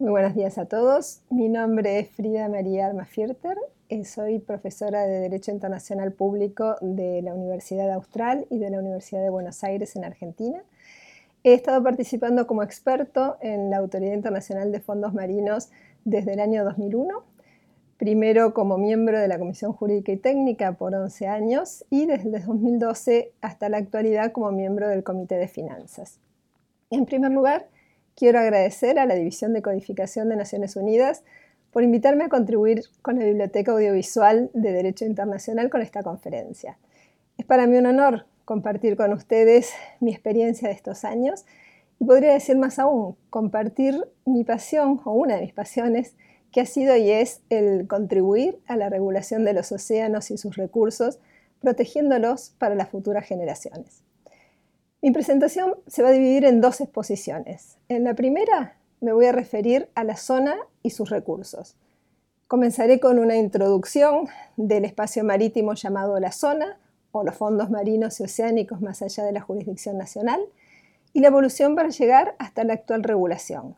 Muy buenos días a todos. Mi nombre es Frida María Armafierter. Eh, soy profesora de Derecho Internacional Público de la Universidad Austral y de la Universidad de Buenos Aires en Argentina. He estado participando como experto en la Autoridad Internacional de Fondos Marinos desde el año 2001, primero como miembro de la Comisión Jurídica y Técnica por 11 años y desde 2012 hasta la actualidad como miembro del Comité de Finanzas. En primer lugar, quiero agradecer a la División de Codificación de Naciones Unidas por invitarme a contribuir con la Biblioteca Audiovisual de Derecho Internacional con esta conferencia. Es para mí un honor compartir con ustedes mi experiencia de estos años y podría decir más aún, compartir mi pasión o una de mis pasiones que ha sido y es el contribuir a la regulación de los océanos y sus recursos, protegiéndolos para las futuras generaciones. Mi presentación se va a dividir en dos exposiciones. En la primera me voy a referir a la zona y sus recursos. Comenzaré con una introducción del espacio marítimo llamado la zona, o los fondos marinos y oceánicos más allá de la jurisdicción nacional, y la evolución para llegar hasta la actual regulación.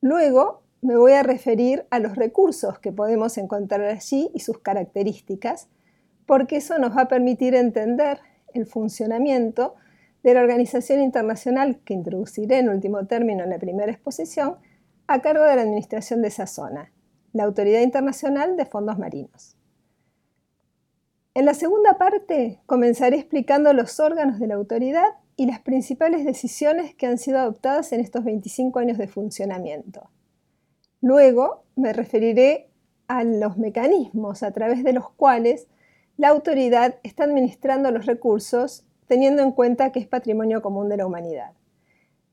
Luego me voy a referir a los recursos que podemos encontrar allí y sus características, porque eso nos va a permitir entender el funcionamiento de la organización internacional que introduciré en último término en la primera exposición, a cargo de la administración de esa zona, la Autoridad Internacional de Fondos Marinos. En la segunda parte comenzaré explicando los órganos de la autoridad y las principales decisiones que han sido adoptadas en estos 25 años de funcionamiento. Luego me referiré a los mecanismos a través de los cuales la autoridad está administrando los recursos teniendo en cuenta que es patrimonio común de la humanidad.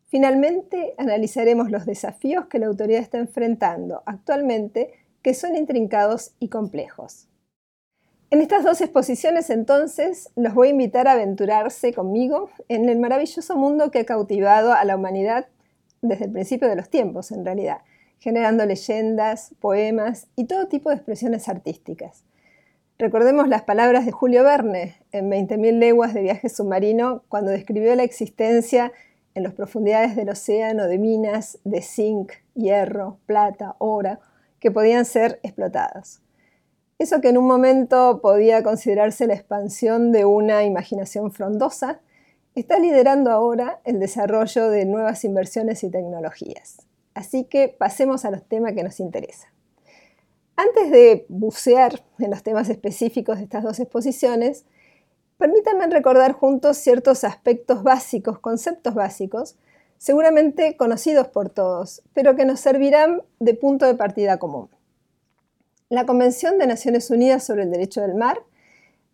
Finalmente, analizaremos los desafíos que la autoridad está enfrentando actualmente, que son intrincados y complejos. En estas dos exposiciones entonces los voy a invitar a aventurarse conmigo en el maravilloso mundo que ha cautivado a la humanidad desde el principio de los tiempos en realidad, generando leyendas, poemas y todo tipo de expresiones artísticas. Recordemos las palabras de Julio Verne en 20.000 leguas de viaje submarino cuando describió la existencia en las profundidades del océano de minas de zinc, hierro, plata, oro que podían ser explotadas. Eso que en un momento podía considerarse la expansión de una imaginación frondosa, está liderando ahora el desarrollo de nuevas inversiones y tecnologías. Así que pasemos a los temas que nos interesan. Antes de bucear en los temas específicos de estas dos exposiciones, permítanme recordar juntos ciertos aspectos básicos, conceptos básicos, seguramente conocidos por todos, pero que nos servirán de punto de partida común. La Convención de Naciones Unidas sobre el Derecho del Mar,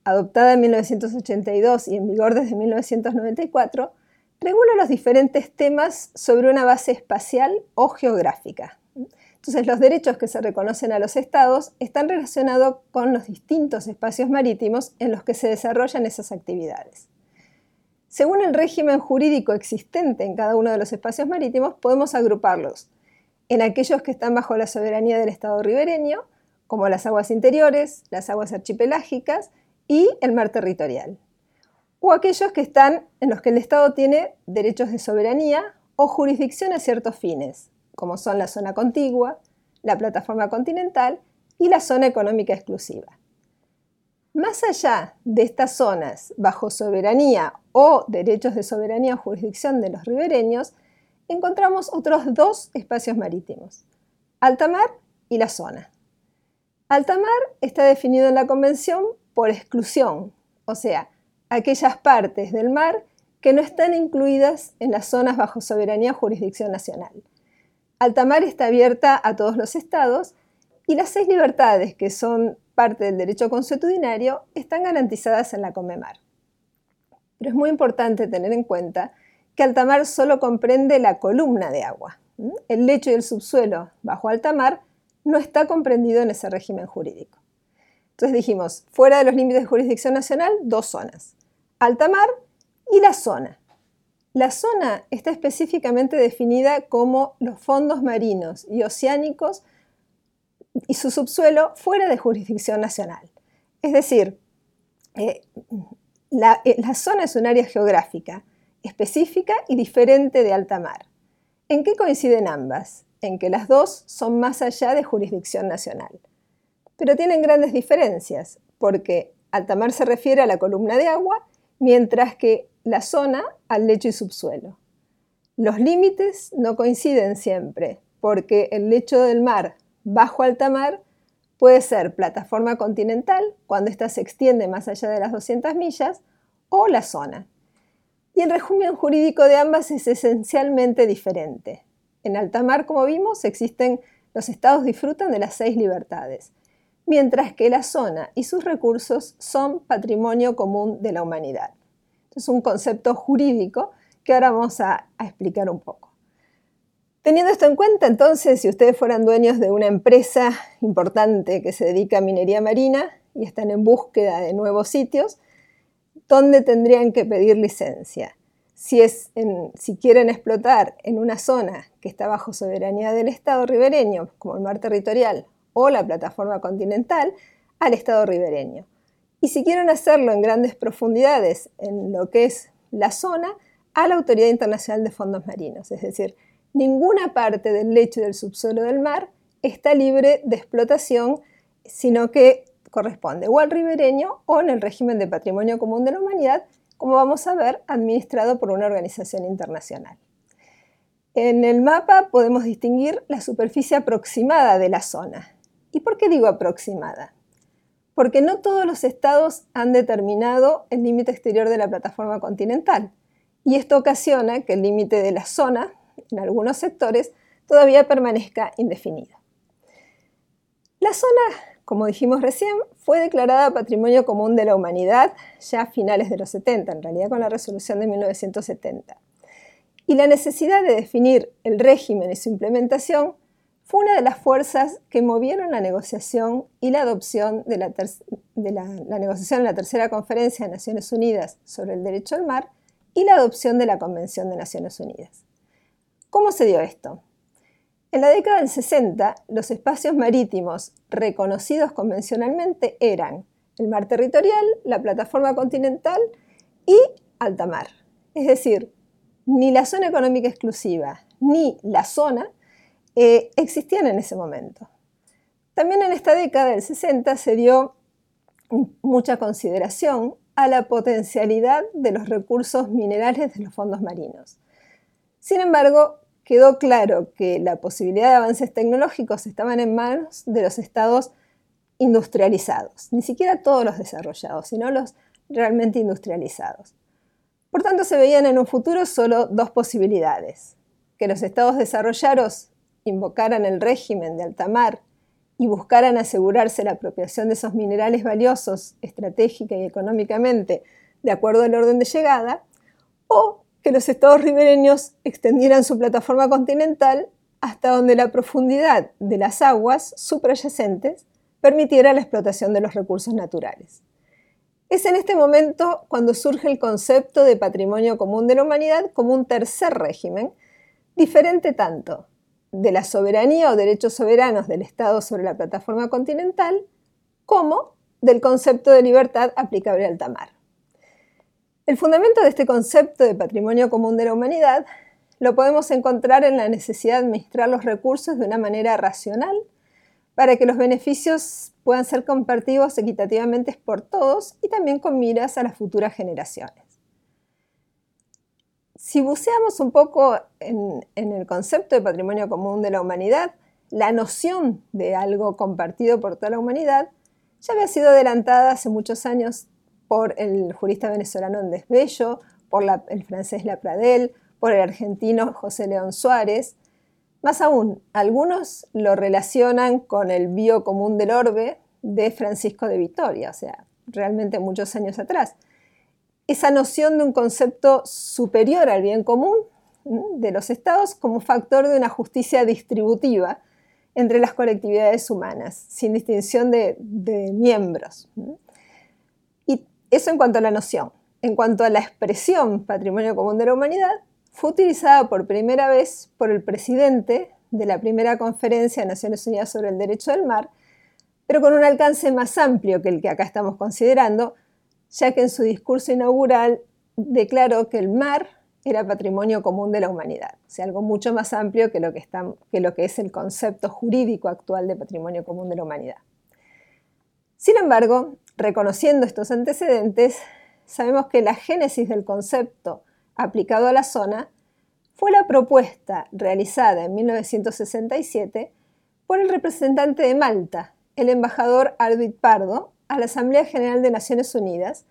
adoptada en 1982 y en vigor desde 1994, regula los diferentes temas sobre una base espacial o geográfica. Entonces, los derechos que se reconocen a los estados están relacionados con los distintos espacios marítimos en los que se desarrollan esas actividades. Según el régimen jurídico existente en cada uno de los espacios marítimos, podemos agruparlos en aquellos que están bajo la soberanía del Estado ribereño, como las aguas interiores, las aguas archipelágicas y el mar territorial. O aquellos que están en los que el Estado tiene derechos de soberanía o jurisdicción a ciertos fines, como son la zona contigua, la plataforma continental y la zona económica exclusiva. Más allá de estas zonas bajo soberanía o derechos de soberanía o jurisdicción de los ribereños, encontramos otros dos espacios marítimos, alta mar y la zona. Alta mar está definido en la Convención por exclusión, o sea, aquellas partes del mar que no están incluidas en las zonas bajo soberanía o jurisdicción nacional. Alta mar está abierta a todos los estados y las seis libertades que son parte del derecho consuetudinario están garantizadas en la Comemar. Pero es muy importante tener en cuenta que alta mar solo comprende la columna de agua. El lecho y el subsuelo bajo alta mar no está comprendido en ese régimen jurídico. Entonces dijimos, fuera de los límites de jurisdicción nacional, dos zonas, alta mar y la zona. La zona está específicamente definida como los fondos marinos y oceánicos y su subsuelo fuera de jurisdicción nacional. Es decir, eh, la, eh, la zona es un área geográfica específica y diferente de alta mar. ¿En qué coinciden ambas? en que las dos son más allá de jurisdicción nacional. Pero tienen grandes diferencias, porque alta mar se refiere a la columna de agua, mientras que la zona al lecho y subsuelo. Los límites no coinciden siempre, porque el lecho del mar bajo alta mar puede ser plataforma continental, cuando ésta se extiende más allá de las 200 millas, o la zona. Y el régimen jurídico de ambas es esencialmente diferente. En alta mar, como vimos, existen los estados disfrutan de las seis libertades, mientras que la zona y sus recursos son patrimonio común de la humanidad. Es un concepto jurídico que ahora vamos a, explicar un poco. Teniendo esto en cuenta, entonces, si ustedes fueran dueños de una empresa importante que se dedica a minería marina y están en búsqueda de nuevos sitios, ¿dónde tendrían que pedir licencia? Si, si quieren explotar en una zona que está bajo soberanía del Estado ribereño, como el mar territorial o la plataforma continental, al Estado ribereño. Y si quieren hacerlo en grandes profundidades en lo que es la zona, a la Autoridad Internacional de Fondos Marinos, es decir, ninguna parte del lecho del subsuelo del mar está libre de explotación, sino que corresponde o al ribereño o en el régimen de patrimonio común de la humanidad, como vamos a ver, administrado por una organización internacional. En el mapa podemos distinguir la superficie aproximada de la zona. ¿Y por qué digo aproximada? Porque no todos los estados han determinado el límite exterior de la plataforma continental, y esto ocasiona que el límite de la zona en algunos sectores todavía permanezca indefinida. La zona, como dijimos recién, fue declarada Patrimonio Común de la Humanidad ya a finales de los 70, en realidad con la resolución de 1970. Y la necesidad de definir el régimen y su implementación fue una de las fuerzas que movieron la negociación y la adopción de la, negociación en la tercera conferencia de Naciones Unidas sobre el derecho al mar y la adopción de la Convención de Naciones Unidas. ¿Cómo se dio esto? En la década del 60, los espacios marítimos reconocidos convencionalmente eran el mar territorial, la plataforma continental y alta mar. Es decir, ni la zona económica exclusiva ni la zona eh, existían en ese momento. También en esta década del 60 se dio mucha consideración a la potencialidad de los recursos minerales de los fondos marinos. Sin embargo, quedó claro que la posibilidad de avances tecnológicos estaban en manos de los estados industrializados, ni siquiera todos los desarrollados, sino los realmente industrializados. Por tanto, se veían en un futuro solo dos posibilidades, que los estados desarrollados invocaran el régimen de alta mar y buscaran asegurarse la apropiación de esos minerales valiosos estratégica y económicamente de acuerdo al orden de llegada, o que los estados ribereños extendieran su plataforma continental hasta donde la profundidad de las aguas suprayacentes permitiera la explotación de los recursos naturales. Es en este momento cuando surge el concepto de patrimonio común de la humanidad como un tercer régimen, diferente tanto de la soberanía o derechos soberanos del Estado sobre la plataforma continental, como del concepto de libertad aplicable al tamar. El fundamento de este concepto de patrimonio común de la humanidad lo podemos encontrar en la necesidad de administrar los recursos de una manera racional para que los beneficios puedan ser compartidos equitativamente por todos y también con miras a las futuras generaciones. Si buceamos un poco en, el concepto de patrimonio común de la humanidad, la noción de algo compartido por toda la humanidad ya había sido adelantada hace muchos años por el jurista venezolano Andrés Bello, por el francés Lapradel, por el argentino José León Suárez. Más aún, algunos lo relacionan con el bio común del orbe de Francisco de Vitoria, o sea, realmente muchos años atrás. Esa noción de un concepto superior al bien común de los estados como factor de una justicia distributiva entre las colectividades humanas, sin distinción de, miembros. Eso en cuanto a la noción. En cuanto a la expresión patrimonio común de la humanidad, fue utilizada por primera vez por el presidente de la primera conferencia de Naciones Unidas sobre el Derecho del Mar, pero con un alcance más amplio que el que acá estamos considerando, ya que en su discurso inaugural declaró que el mar era patrimonio común de la humanidad, o sea, algo mucho más amplio que lo que, que lo que es el concepto jurídico actual de patrimonio común de la humanidad. Sin embargo, reconociendo estos antecedentes, sabemos que la génesis del concepto aplicado a la zona fue la propuesta realizada en 1967 por el representante de Malta, el embajador Arvid Pardo, a la Asamblea General de Naciones Unidas,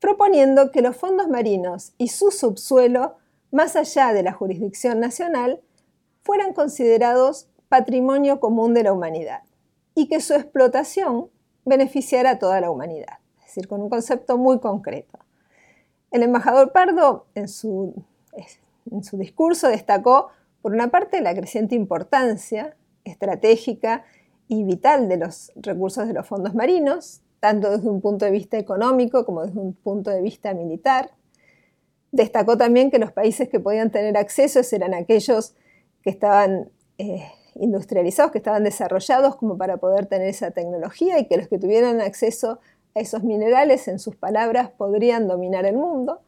proponiendo que los fondos marinos y su subsuelo, más allá de la jurisdicción nacional, fueran considerados patrimonio común de la humanidad y que su explotación beneficiara a toda la humanidad, es decir, con un concepto muy concreto. El embajador Pardo en su, en su discurso destacó, por una parte, la creciente importancia estratégica y vital de los recursos de los fondos marinos, tanto desde un punto de vista económico como desde un punto de vista militar. Destacó también que los países que podían tener acceso eran aquellos que estaban eh, industrializados, que estaban desarrollados como para poder tener esa tecnología y que los que tuvieran acceso a esos minerales, en sus palabras, podrían dominar el mundo.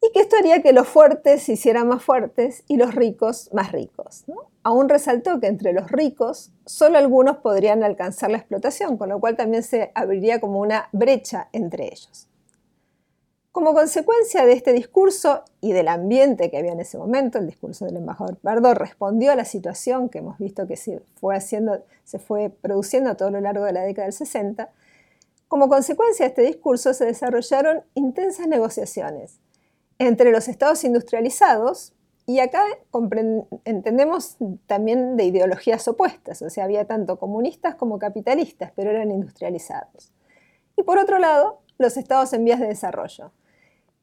Y que esto haría que los fuertes se hicieran más fuertes y los ricos más ricos. aún resaltó que entre los ricos solo algunos podrían alcanzar la explotación, con lo cual también se abriría como una brecha entre ellos. Como consecuencia de este discurso y del ambiente que había en ese momento, el discurso del embajador Pardo respondió a la situación que hemos visto que se fue, haciendo, se fue produciendo a todo lo largo de la década del 60. Como consecuencia de este discurso se desarrollaron intensas negociaciones entre los estados industrializados, y acá entendemos también de ideologías opuestas, o sea, había tanto comunistas como capitalistas, pero eran industrializados. Y por otro lado, los estados en vías de desarrollo,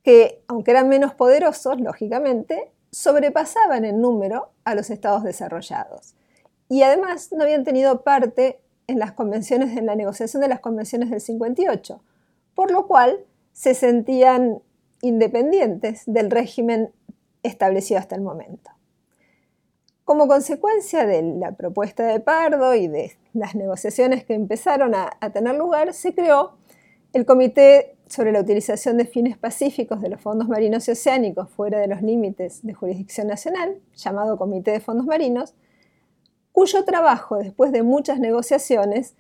que aunque eran menos poderosos, lógicamente, sobrepasaban en número a los estados desarrollados. Y además no habían tenido parte en las convenciones, en la negociación de las convenciones del 58, por lo cual se sentían independientes del régimen establecido hasta el momento. Como consecuencia de la propuesta de Pardo y de las negociaciones que empezaron a, tener lugar, se creó el Comité sobre la utilización de fines pacíficos de los fondos marinos y oceánicos fuera de los límites de jurisdicción nacional, llamado Comité de Fondos Marinos, cuyo trabajo, después de muchas negociaciones,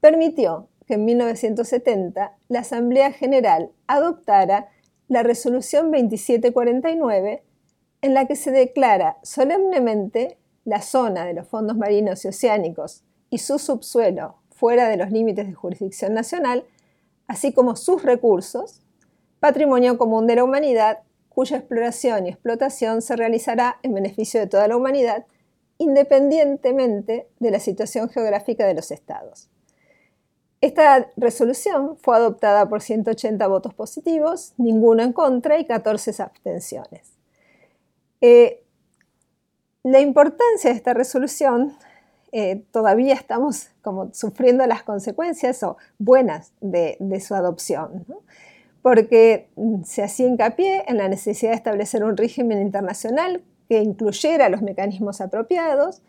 permitió que en 1970 la Asamblea General adoptara la Resolución 2749 en la que se declara solemnemente la zona de los fondos marinos y oceánicos y su subsuelo fuera de los límites de jurisdicción nacional, así como sus recursos, patrimonio común de la humanidad cuya exploración y explotación se realizará en beneficio de toda la humanidad, independientemente de la situación geográfica de los estados. Esta resolución fue adoptada por 180 votos positivos, ninguno en contra y 14 abstenciones. Eh, la importancia de esta resolución, eh, todavía estamos como sufriendo las consecuencias o buenas de, su adopción, porque se hacía hincapié en la necesidad de establecer un régimen internacional que incluyera los mecanismos apropiados,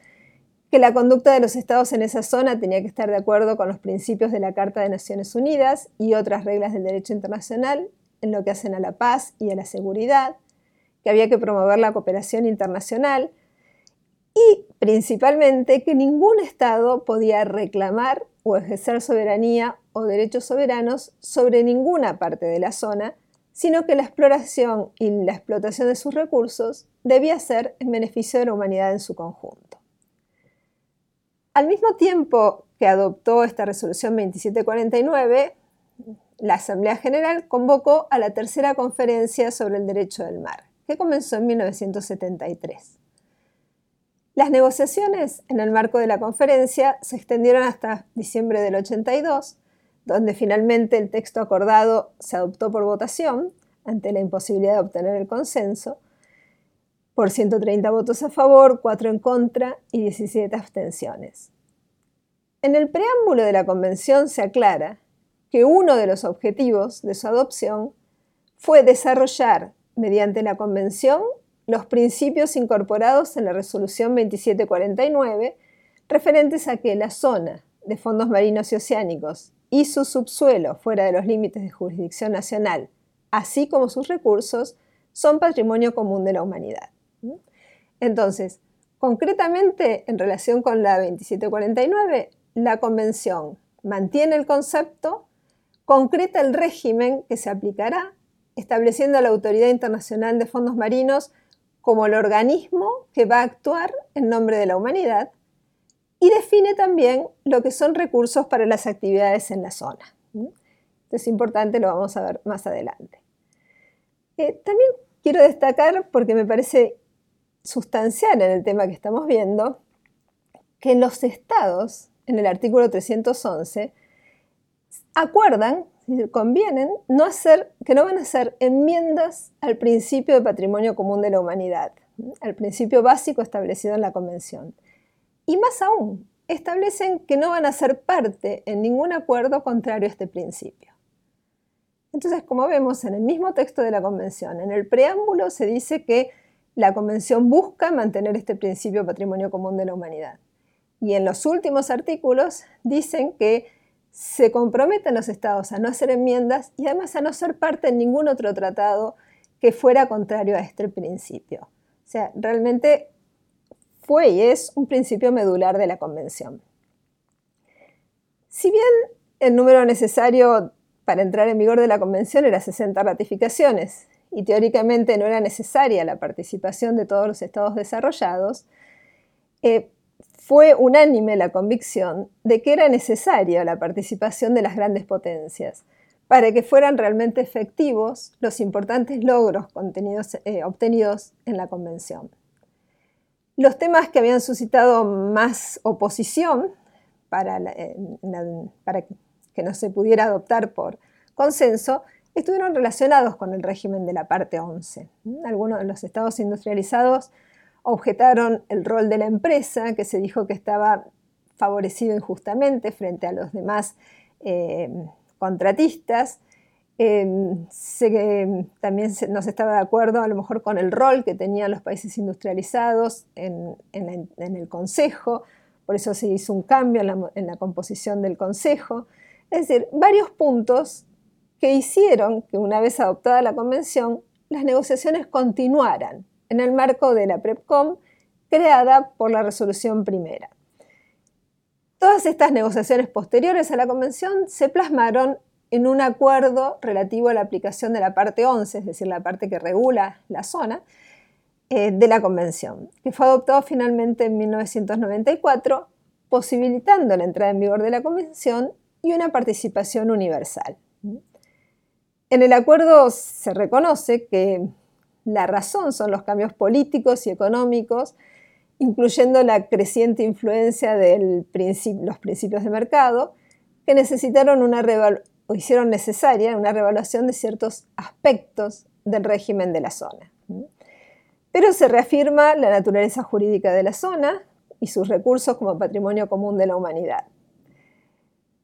que la conducta de los estados en esa zona tenía que estar de acuerdo con los principios de la Carta de Naciones Unidas y otras reglas del derecho internacional en lo que hacen a la paz y a la seguridad, que había que promover la cooperación internacional y principalmente que ningún Estado podía reclamar o ejercer soberanía o derechos soberanos sobre ninguna parte de la zona, sino que la exploración y la explotación de sus recursos debía ser en beneficio de la humanidad en su conjunto. Al mismo tiempo que adoptó esta resolución 2749, la Asamblea General convocó a la tercera conferencia sobre el derecho del mar que comenzó en 1973. Las negociaciones en el marco de la conferencia se extendieron hasta diciembre del 82, donde finalmente el texto acordado se adoptó por votación ante la imposibilidad de obtener el consenso, por 130 votos a favor, 4 en contra y 17 abstenciones. En el preámbulo de la convención se aclara que uno de los objetivos de su adopción fue desarrollar mediante la Convención los principios incorporados en la Resolución 2749 referentes a que la zona de fondos marinos y oceánicos y su subsuelo fuera de los límites de jurisdicción nacional, así como sus recursos, son patrimonio común de la humanidad. Entonces, concretamente en relación con la 2749, la Convención mantiene el concepto, concreta el régimen que se aplicará, estableciendo a la Autoridad Internacional de Fondos Marinos como el organismo que va a actuar en nombre de la humanidad y define también lo que son recursos para las actividades en la zona. Es importante, lo vamos a ver más adelante. Eh, también quiero destacar, porque me parece sustancial en el tema que estamos viendo, que los estados, en el artículo 311, acuerdan, convienen, no hacer, que no van a hacer enmiendas al principio de patrimonio común de la humanidad, al principio básico establecido en la Convención. Y más aún, establecen que no van a ser parte en ningún acuerdo contrario a este principio. Entonces, como vemos en el mismo texto de la Convención, en el preámbulo se dice que la Convención busca mantener este principio patrimonio común de la humanidad. Y en los últimos artículos dicen que se comprometen los estados a no hacer enmiendas y además a no ser parte en ningún otro tratado que fuera contrario a este principio. O sea, realmente fue y es un principio medular de la Convención. Si bien el número necesario para entrar en vigor de la Convención era 60 ratificaciones y teóricamente no era necesaria la participación de todos los estados desarrollados, eh, fue unánime la convicción de que era necesaria la participación de las grandes potencias para que fueran realmente efectivos los importantes logros eh, obtenidos en la Convención. Los temas que habían suscitado más oposición para, para que no se pudiera adoptar por consenso estuvieron relacionados con el régimen de la parte 11. Algunos de los estados industrializados objetaron el rol de la empresa, que se dijo que estaba favorecido injustamente frente a los demás eh, contratistas. Eh, también no se estaba de acuerdo a lo mejor con el rol que tenían los países industrializados en, el Consejo, por eso se hizo un cambio en la composición del Consejo. Es decir, varios puntos que hicieron que una vez adoptada la convención, las negociaciones continuaran en el marco de la PREPCOM creada por la resolución primera. Todas estas negociaciones posteriores a la convención se plasmaron en un acuerdo relativo a la aplicación de la parte 11, es decir, la parte que regula la zona, eh, de la convención, que fue adoptado finalmente en 1994, posibilitando la entrada en vigor de la convención y una participación universal. En el acuerdo se reconoce que la razón son los cambios políticos y económicos, incluyendo la creciente influencia de los principios de mercado, que necesitaron una o hicieron necesaria una revaluación de ciertos aspectos del régimen de la zona. Pero se reafirma la naturaleza jurídica de la zona y sus recursos como patrimonio común de la humanidad.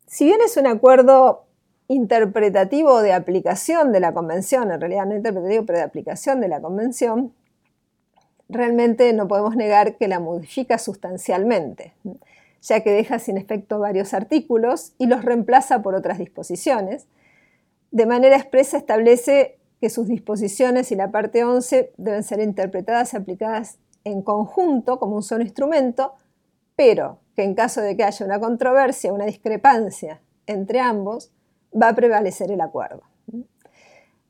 Si bien es un acuerdo interpretativo de aplicación de la convención, en realidad no interpretativo, pero de aplicación de la convención, realmente no podemos negar que la modifica sustancialmente, ya que deja sin efecto varios artículos y los reemplaza por otras disposiciones. De manera expresa establece que sus disposiciones y la parte 11 deben ser interpretadas y aplicadas en conjunto como un solo instrumento, pero que en caso de que haya una controversia, una discrepancia entre ambos, va a prevalecer el acuerdo.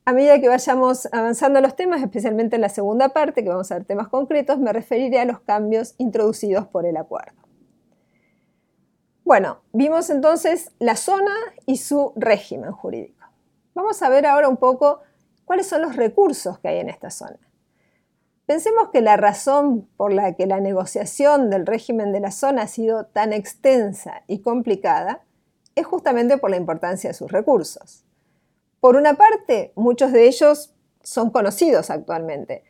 A medida que vayamos avanzando los temas, especialmente en la segunda parte, que vamos a ver temas concretos, me referiré a los cambios introducidos por el acuerdo. Bueno, vimos entonces la zona y su régimen jurídico. Vamos a ver ahora un poco cuáles son los recursos que hay en esta zona. Pensemos que la razón por la que la negociación del régimen de la zona ha sido tan extensa y complicada es justamente por la importancia de sus recursos. Por una parte, muchos de ellos son conocidos actualmente,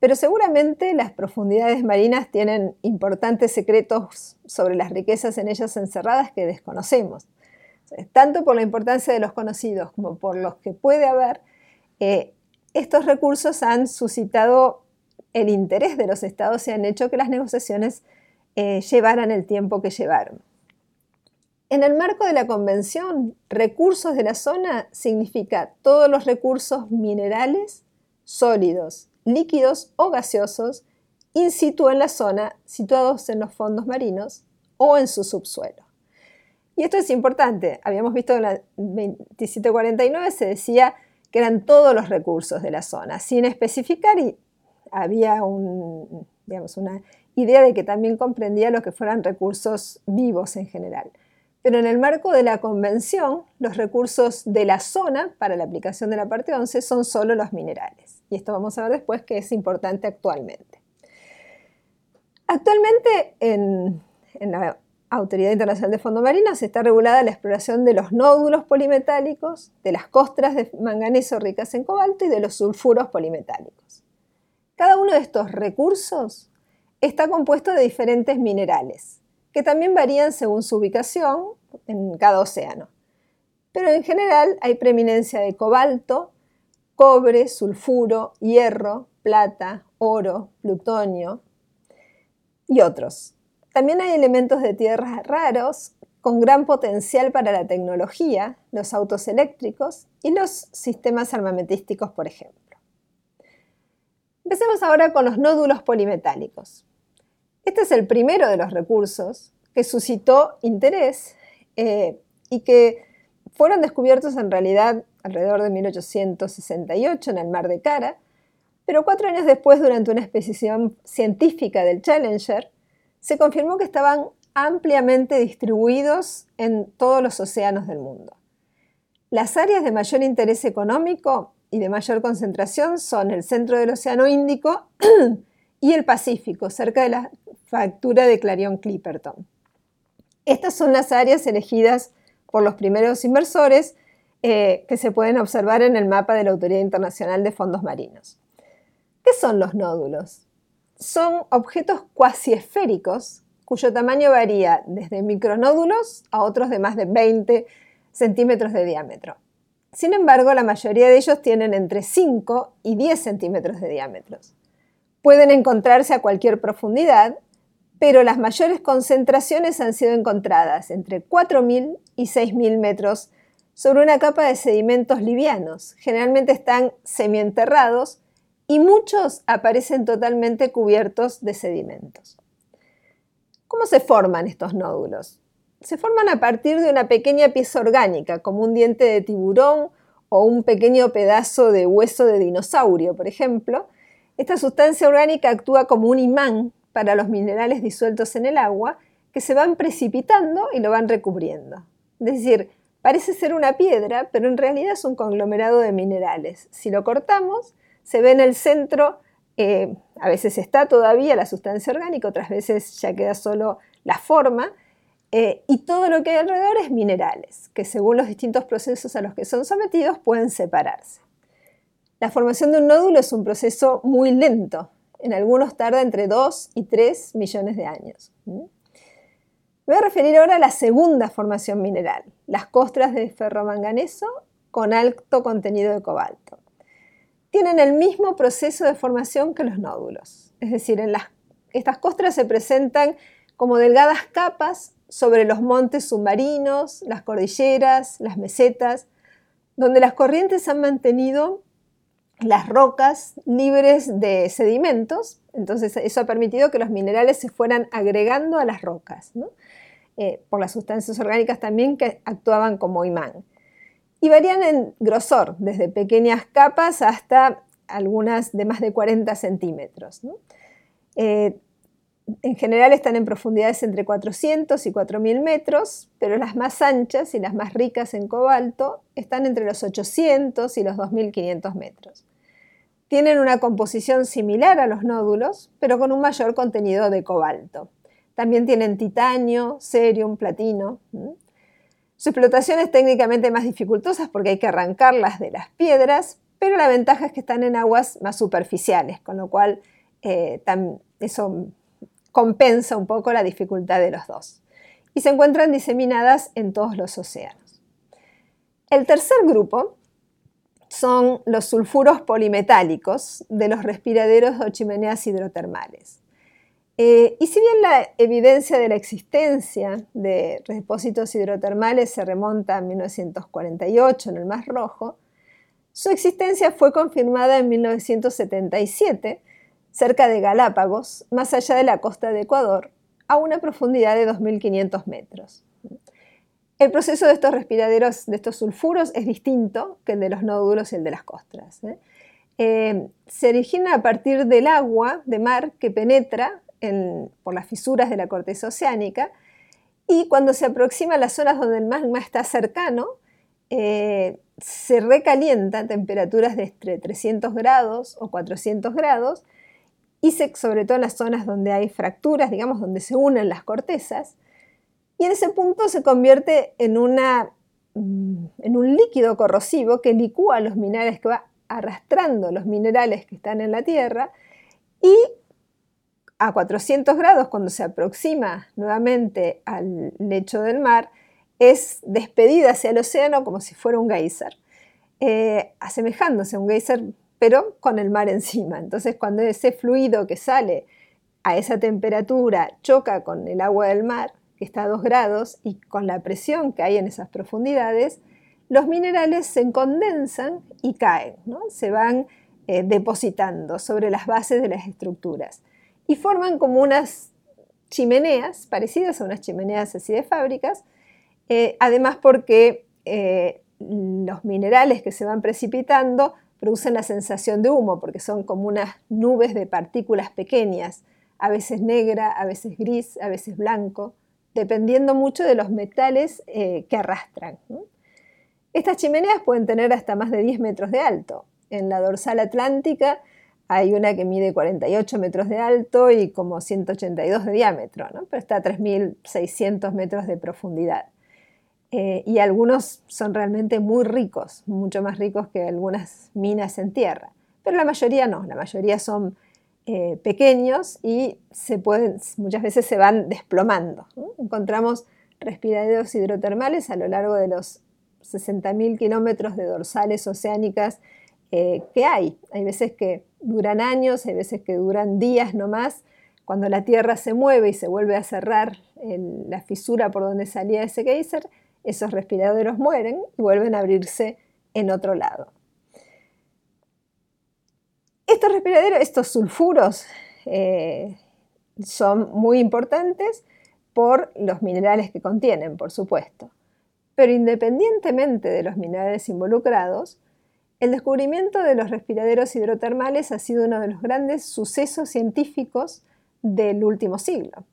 pero seguramente las profundidades marinas tienen importantes secretos sobre las riquezas en ellas encerradas que desconocemos. Tanto por la importancia de los conocidos como por los que puede haber, eh, estos recursos han suscitado el interés de los estados y han hecho que las negociaciones eh, llevaran el tiempo que llevaron. En el marco de la convención, recursos de la zona significa todos los recursos minerales, sólidos, líquidos o gaseosos in situ en la zona, situados en los fondos marinos o en su subsuelo. Y esto es importante. Habíamos visto en la 2749 se decía que eran todos los recursos de la zona, sin especificar y había una idea de que también comprendía lo que fueran recursos vivos en general. Pero en el marco de la convención, los recursos de la zona para la aplicación de la parte 11 son solo los minerales. Y esto vamos a ver después que es importante actualmente. Actualmente en, en la Autoridad Internacional de Fondo Marino se está regulada la exploración de los nódulos polimetálicos, de las costras de manganeso ricas en cobalto y de los sulfuros polimetálicos. Cada uno de estos recursos está compuesto de diferentes minerales, que también varían según su ubicación en cada océano. Pero en general hay preeminencia de cobalto, cobre, sulfuro, hierro, plata, oro, plutonio y otros. También hay elementos de tierras raros con gran potencial para la tecnología, los autos eléctricos y los sistemas armamentísticos, por ejemplo. Empecemos ahora con los nódulos polimetálicos. Este es el primero de los recursos que suscitó interés eh, y que fueron descubiertos en realidad alrededor de 1868 en el mar de Kara, pero cuatro años después, durante una expedición científica del Challenger, se confirmó que estaban ampliamente distribuidos en todos los océanos del mundo. Las áreas de mayor interés económico y de mayor concentración son el centro del Océano Índico y el Pacífico, cerca de la factura de Clarion Clipperton. Estas son las áreas elegidas por los primeros inversores eh, que se pueden observar en el mapa de la Autoridad Internacional de Fondos Marinos. ¿Qué son los nódulos? Son objetos cuasi esféricos cuyo tamaño varía desde micronódulos a otros de más de 20 centímetros de diámetro. Sin embargo, la mayoría de ellos tienen entre 5 y 10 centímetros de diámetro. Pueden encontrarse a cualquier profundidad, pero las mayores concentraciones han sido encontradas entre 4.000 y 6.000 metros sobre una capa de sedimentos livianos. Generalmente están semienterrados y muchos aparecen totalmente cubiertos de sedimentos. ¿Cómo se forman estos nódulos? se forman a partir de una pequeña pieza orgánica, como un diente de tiburón o un pequeño pedazo de hueso de dinosaurio, por ejemplo. Esta sustancia orgánica actúa como un imán para los minerales disueltos en el agua que se van precipitando y lo van recubriendo. Es decir, parece ser una piedra, pero en realidad es un conglomerado de minerales. Si lo cortamos, se ve en el centro, eh, a veces está todavía la sustancia orgánica, otras veces ya queda solo la forma, eh, y todo lo que hay alrededor es minerales, que según los distintos procesos a los que son sometidos pueden separarse. La formación de un nódulo es un proceso muy lento. En algunos tarda entre 2 y 3 millones de años. Me voy a referir ahora a la segunda formación mineral, las costras de ferromanganeso con alto contenido de cobalto. Tienen el mismo proceso de formación que los nódulos, es decir, estas costras se presentan como delgadas capas sobre los montes submarinos, las cordilleras, las mesetas, donde las corrientes han mantenido las rocas libres de sedimentos, entonces eso ha permitido que los minerales se fueran agregando a las rocas, eh, por las sustancias orgánicas también que actuaban como imán. Y varían en grosor, desde pequeñas capas hasta algunas de más de 40 centímetros. Eh, en general están en profundidades entre 400 y 4000 metros, pero las más anchas y las más ricas en cobalto están entre los 800 y los 2500 metros. Tienen una composición similar a los nódulos, pero con un mayor contenido de cobalto. También tienen titanio, cerium, platino. Su explotación es técnicamente más dificultosa porque hay que arrancarlas de las piedras, pero la ventaja es que están en aguas más superficiales, con lo cual eh, eso compensa un poco la dificultad de los dos. Y se encuentran diseminadas en todos los océanos. El tercer grupo son los sulfuros polimetálicos de los respiraderos o chimeneas hidrotermales. Eh, y si bien la evidencia de la existencia de depósitos hidrotermales se remonta a 1948 en el Mar Rojo, Su existencia fue confirmada en 1977 cerca de Galápagos, más allá de la costa de Ecuador, a una profundidad de 2.500 metros. El proceso de estos respiraderos, de estos sulfuros, es distinto que el de los nódulos y el de las costras. ¿eh? Eh, se origina a partir del agua de mar que penetra por las fisuras de la corteza oceánica y cuando se aproxima a las zonas donde el magma está cercano, eh, se recalienta a temperaturas de entre 300 grados o 400 grados y sobre todo en las zonas donde hay fracturas, digamos, donde se unen las cortezas, y en ese punto se convierte mm, en un líquido corrosivo que licúa los minerales, que va arrastrando los minerales que están en la Tierra, y a 400 grados, cuando se aproxima nuevamente al lecho del mar, es despedida hacia el océano como si fuera un geyser, eh, asemejándose a un geyser pero con el mar encima. Entonces cuando ese fluido que sale a esa temperatura choca con el agua del mar, que está a 2 grados, y con la presión que hay en esas profundidades, los minerales se condensan y caen, ¿no? se van eh, depositando sobre las bases de las estructuras y forman como unas chimeneas parecidas a unas chimeneas así de fábricas, eh, además porque eh, los minerales que se van precipitando producen la sensación de humo porque son como unas nubes de partículas pequeñas, a veces negra, a veces gris, a veces blanco, dependiendo mucho de los metales eh, que arrastran. Estas chimeneas pueden tener hasta más de 10 metros de alto. En la dorsal atlántica hay una que mide 48 metros de alto y como 182 de diámetro, pero está a 3.600 metros de profundidad. Eh, y algunos son realmente muy ricos, mucho más ricos que algunas minas en tierra. Pero la mayoría no, la mayoría son eh, pequeños y se pueden, muchas veces se van desplomando. Encontramos respiraderos hidrotermales a lo largo de los 60.000 kilómetros de dorsales oceánicas eh, que hay. Hay veces que duran años, hay veces que duran días no más. Cuando la Tierra se mueve y se vuelve a cerrar la fisura por donde salía ese geyser, esos respiraderos mueren y vuelven a abrirse en otro lado. Estos respiraderos, estos sulfuros, eh, son muy importantes por los minerales que contienen, por supuesto. Pero independientemente de los minerales involucrados, el descubrimiento de los respiraderos hidrotermales ha sido uno de los grandes sucesos científicos del último siglo,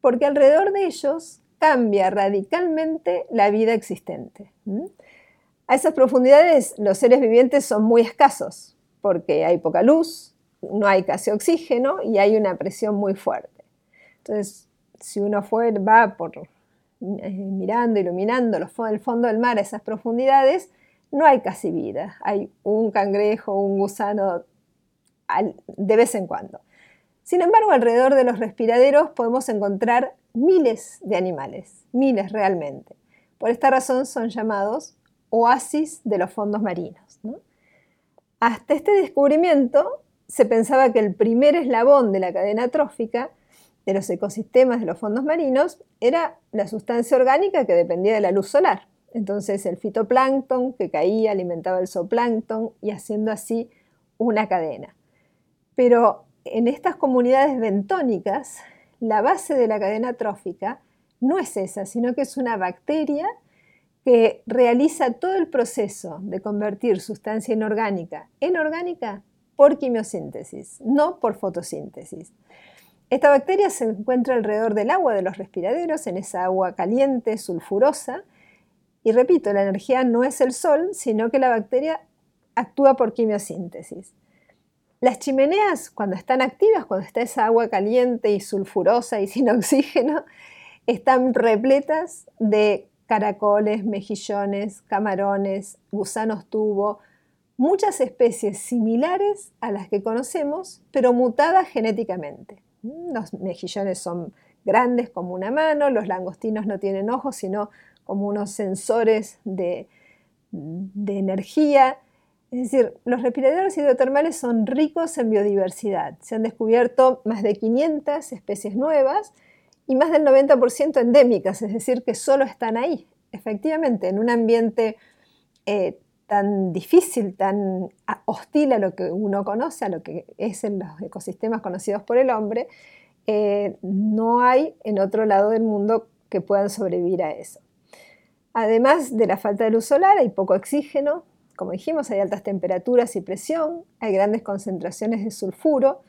porque alrededor de ellos cambia radicalmente la vida existente. A esas profundidades los seres vivientes son muy escasos porque hay poca luz, no hay casi oxígeno y hay una presión muy fuerte. Entonces, si uno va por eh, mirando, iluminando el fondo del mar a esas profundidades, no hay casi vida. Hay un cangrejo, un gusano de vez en cuando. Sin embargo, alrededor de los respiraderos podemos encontrar miles de animales, miles realmente. Por esta razón son llamados oasis de los fondos marinos. Hasta este descubrimiento se pensaba que el primer eslabón de la cadena trófica de los ecosistemas de los fondos marinos era la sustancia orgánica que dependía de la luz solar. Entonces el fitoplancton que caía alimentaba el zooplancton y haciendo así una cadena. Pero en estas comunidades bentónicas la base de la cadena trófica no es esa, sino que es una bacteria que realiza todo el proceso de convertir sustancia inorgánica en orgánica por quimiosíntesis, no por fotosíntesis. Esta bacteria se encuentra alrededor del agua de los respiraderos, en esa agua caliente, sulfurosa, y repito, la energía no es el sol, sino que la bacteria actúa por quimiosíntesis. Las chimeneas, cuando están activas, cuando está esa agua caliente y sulfurosa y sin oxígeno, están repletas de caracoles, mejillones, camarones, gusanos tubo, muchas especies similares a las que conocemos, pero mutadas genéticamente. Los mejillones son grandes como una mano, los langostinos no tienen ojos, sino como unos sensores de, de energía. Es decir, los respiraderos hidrotermales son ricos en biodiversidad. Se han descubierto más de 500 especies nuevas y más del 90% endémicas, es decir, que solo están ahí. Efectivamente, en un ambiente eh, tan difícil, tan hostil a lo que uno conoce, a lo que es en los ecosistemas conocidos por el hombre, eh, no hay en otro lado del mundo que puedan sobrevivir a eso. Además de la falta de luz solar, hay poco oxígeno, como dijimos, hay altas temperaturas y presión, hay grandes concentraciones de sulfuro,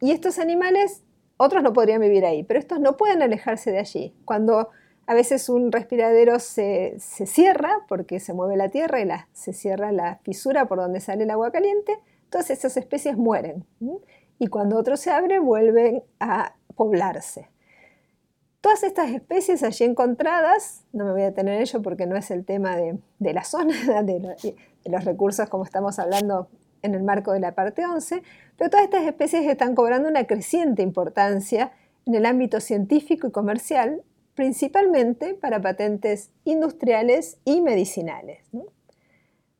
y estos animales, otros no podrían vivir ahí, pero estos no pueden alejarse de allí. Cuando a veces un respiradero se, cierra porque se mueve la tierra y se cierra la fisura por donde sale el agua caliente, todas esas especies mueren. Y cuando otro se abre, vuelven a poblarse. Todas estas especies allí encontradas, no me voy a detener en ello porque no es el tema de, la zona, de, de, los recursos como estamos hablando en el marco de la parte 11, pero todas estas especies están cobrando una creciente importancia en el ámbito científico y comercial principalmente para patentes industriales y medicinales.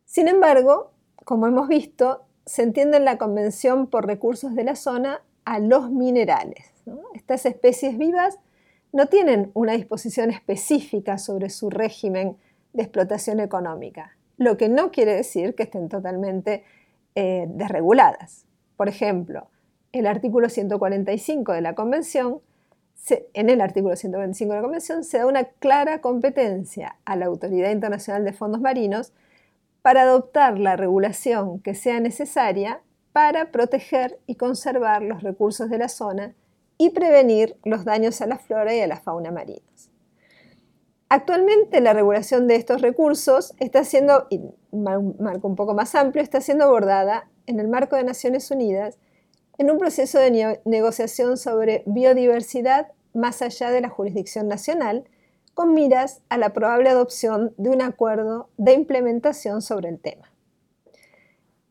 Sin embargo, como hemos visto, se entiende en la Convención por Recursos de la Zona a los minerales. Estas especies vivas no tienen una disposición específica sobre su régimen de explotación económica, lo que no quiere decir que estén totalmente eh, desreguladas. Por ejemplo, el artículo 145 de la Convención en el artículo 125 de la Convención se da una clara competencia a la Autoridad Internacional de Fondos Marinos para adoptar la regulación que sea necesaria para proteger y conservar los recursos de la zona y prevenir los daños a la flora y a la fauna marinos. Actualmente la regulación de estos recursos está siendo, y un marco un poco más amplio, está siendo abordada en el marco de Naciones Unidas en un proceso de negociación sobre biodiversidad más allá de la jurisdicción nacional, con miras a la probable adopción de un acuerdo de implementación sobre el tema.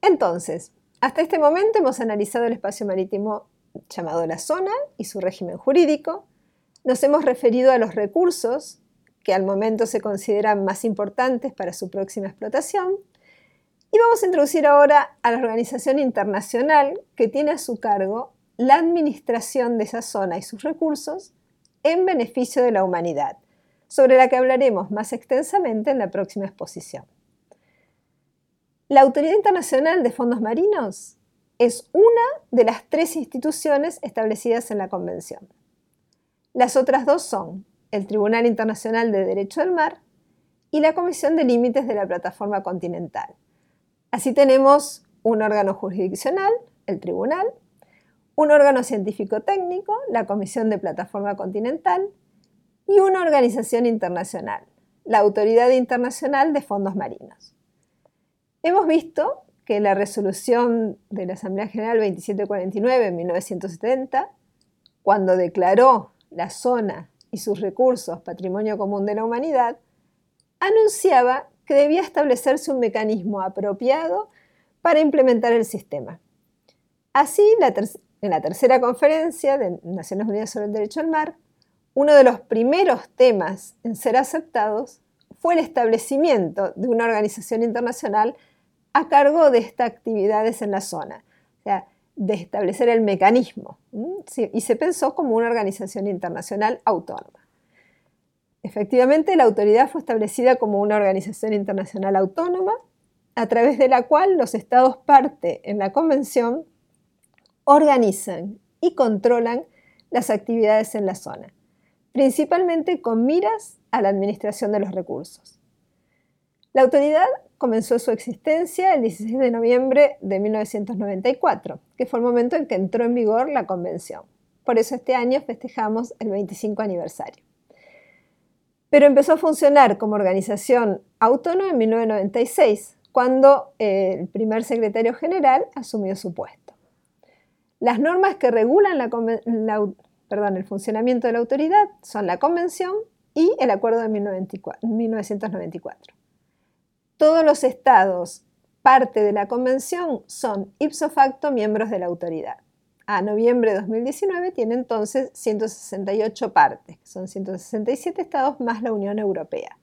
Entonces, hasta este momento hemos analizado el espacio marítimo llamado la zona y su régimen jurídico, nos hemos referido a los recursos que al momento se consideran más importantes para su próxima explotación, y vamos a introducir ahora a la organización internacional que tiene a su cargo la administración de esa zona y sus recursos en beneficio de la humanidad, sobre la que hablaremos más extensamente en la próxima exposición. La Autoridad Internacional de Fondos Marinos es una de las tres instituciones establecidas en la Convención. Las otras dos son el Tribunal Internacional de Derecho del Mar y la Comisión de Límites de la Plataforma Continental, Así tenemos un órgano jurisdiccional, el tribunal, un órgano científico-técnico, la Comisión de Plataforma Continental, y una organización internacional, la Autoridad Internacional de Fondos Marinos. Hemos visto que la resolución de la Asamblea General 2749 en 1970, cuando declaró la zona y sus recursos patrimonio común de la humanidad, anunciaba que debía establecerse un mecanismo apropiado para implementar el sistema. Así, en la tercera conferencia de Naciones Unidas sobre el Derecho al Mar, uno de los primeros temas en ser aceptados fue el establecimiento de una organización internacional a cargo de estas actividades en la zona, de establecer el mecanismo, y se pensó como una organización internacional autónoma. Efectivamente, la autoridad fue establecida como una organización internacional autónoma, a través de la cual los estados parte en la convención organizan y controlan las actividades en la zona, principalmente con miras a la administración de los recursos. La autoridad comenzó su existencia el 16 de noviembre de 1994, que fue el momento en que entró en vigor la convención. Por eso este año festejamos el 25 aniversario pero empezó a funcionar como organización autónoma en 1996, cuando eh, el primer secretario general asumió su puesto. Las normas que regulan el funcionamiento de la autoridad son la Convención y el Acuerdo de 1994. Todos los estados parte de la Convención son ipso facto miembros de la autoridad a noviembre de 2019 tiene entonces 168 partes, que son 167 estados más la Unión Europea.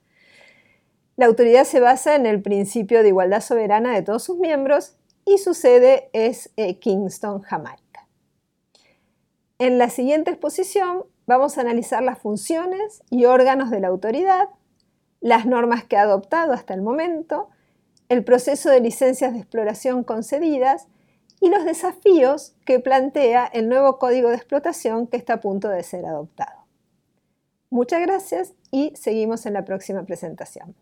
La autoridad se basa en el principio de igualdad soberana de todos sus miembros y su sede es eh, Kingston, Jamaica. En la siguiente exposición vamos a analizar las funciones y órganos de la autoridad, las normas que ha adoptado hasta el momento, el proceso de licencias de exploración concedidas y los desafíos que plantea el nuevo código de explotación que está a punto de ser adoptado. Muchas gracias y seguimos en la próxima presentación.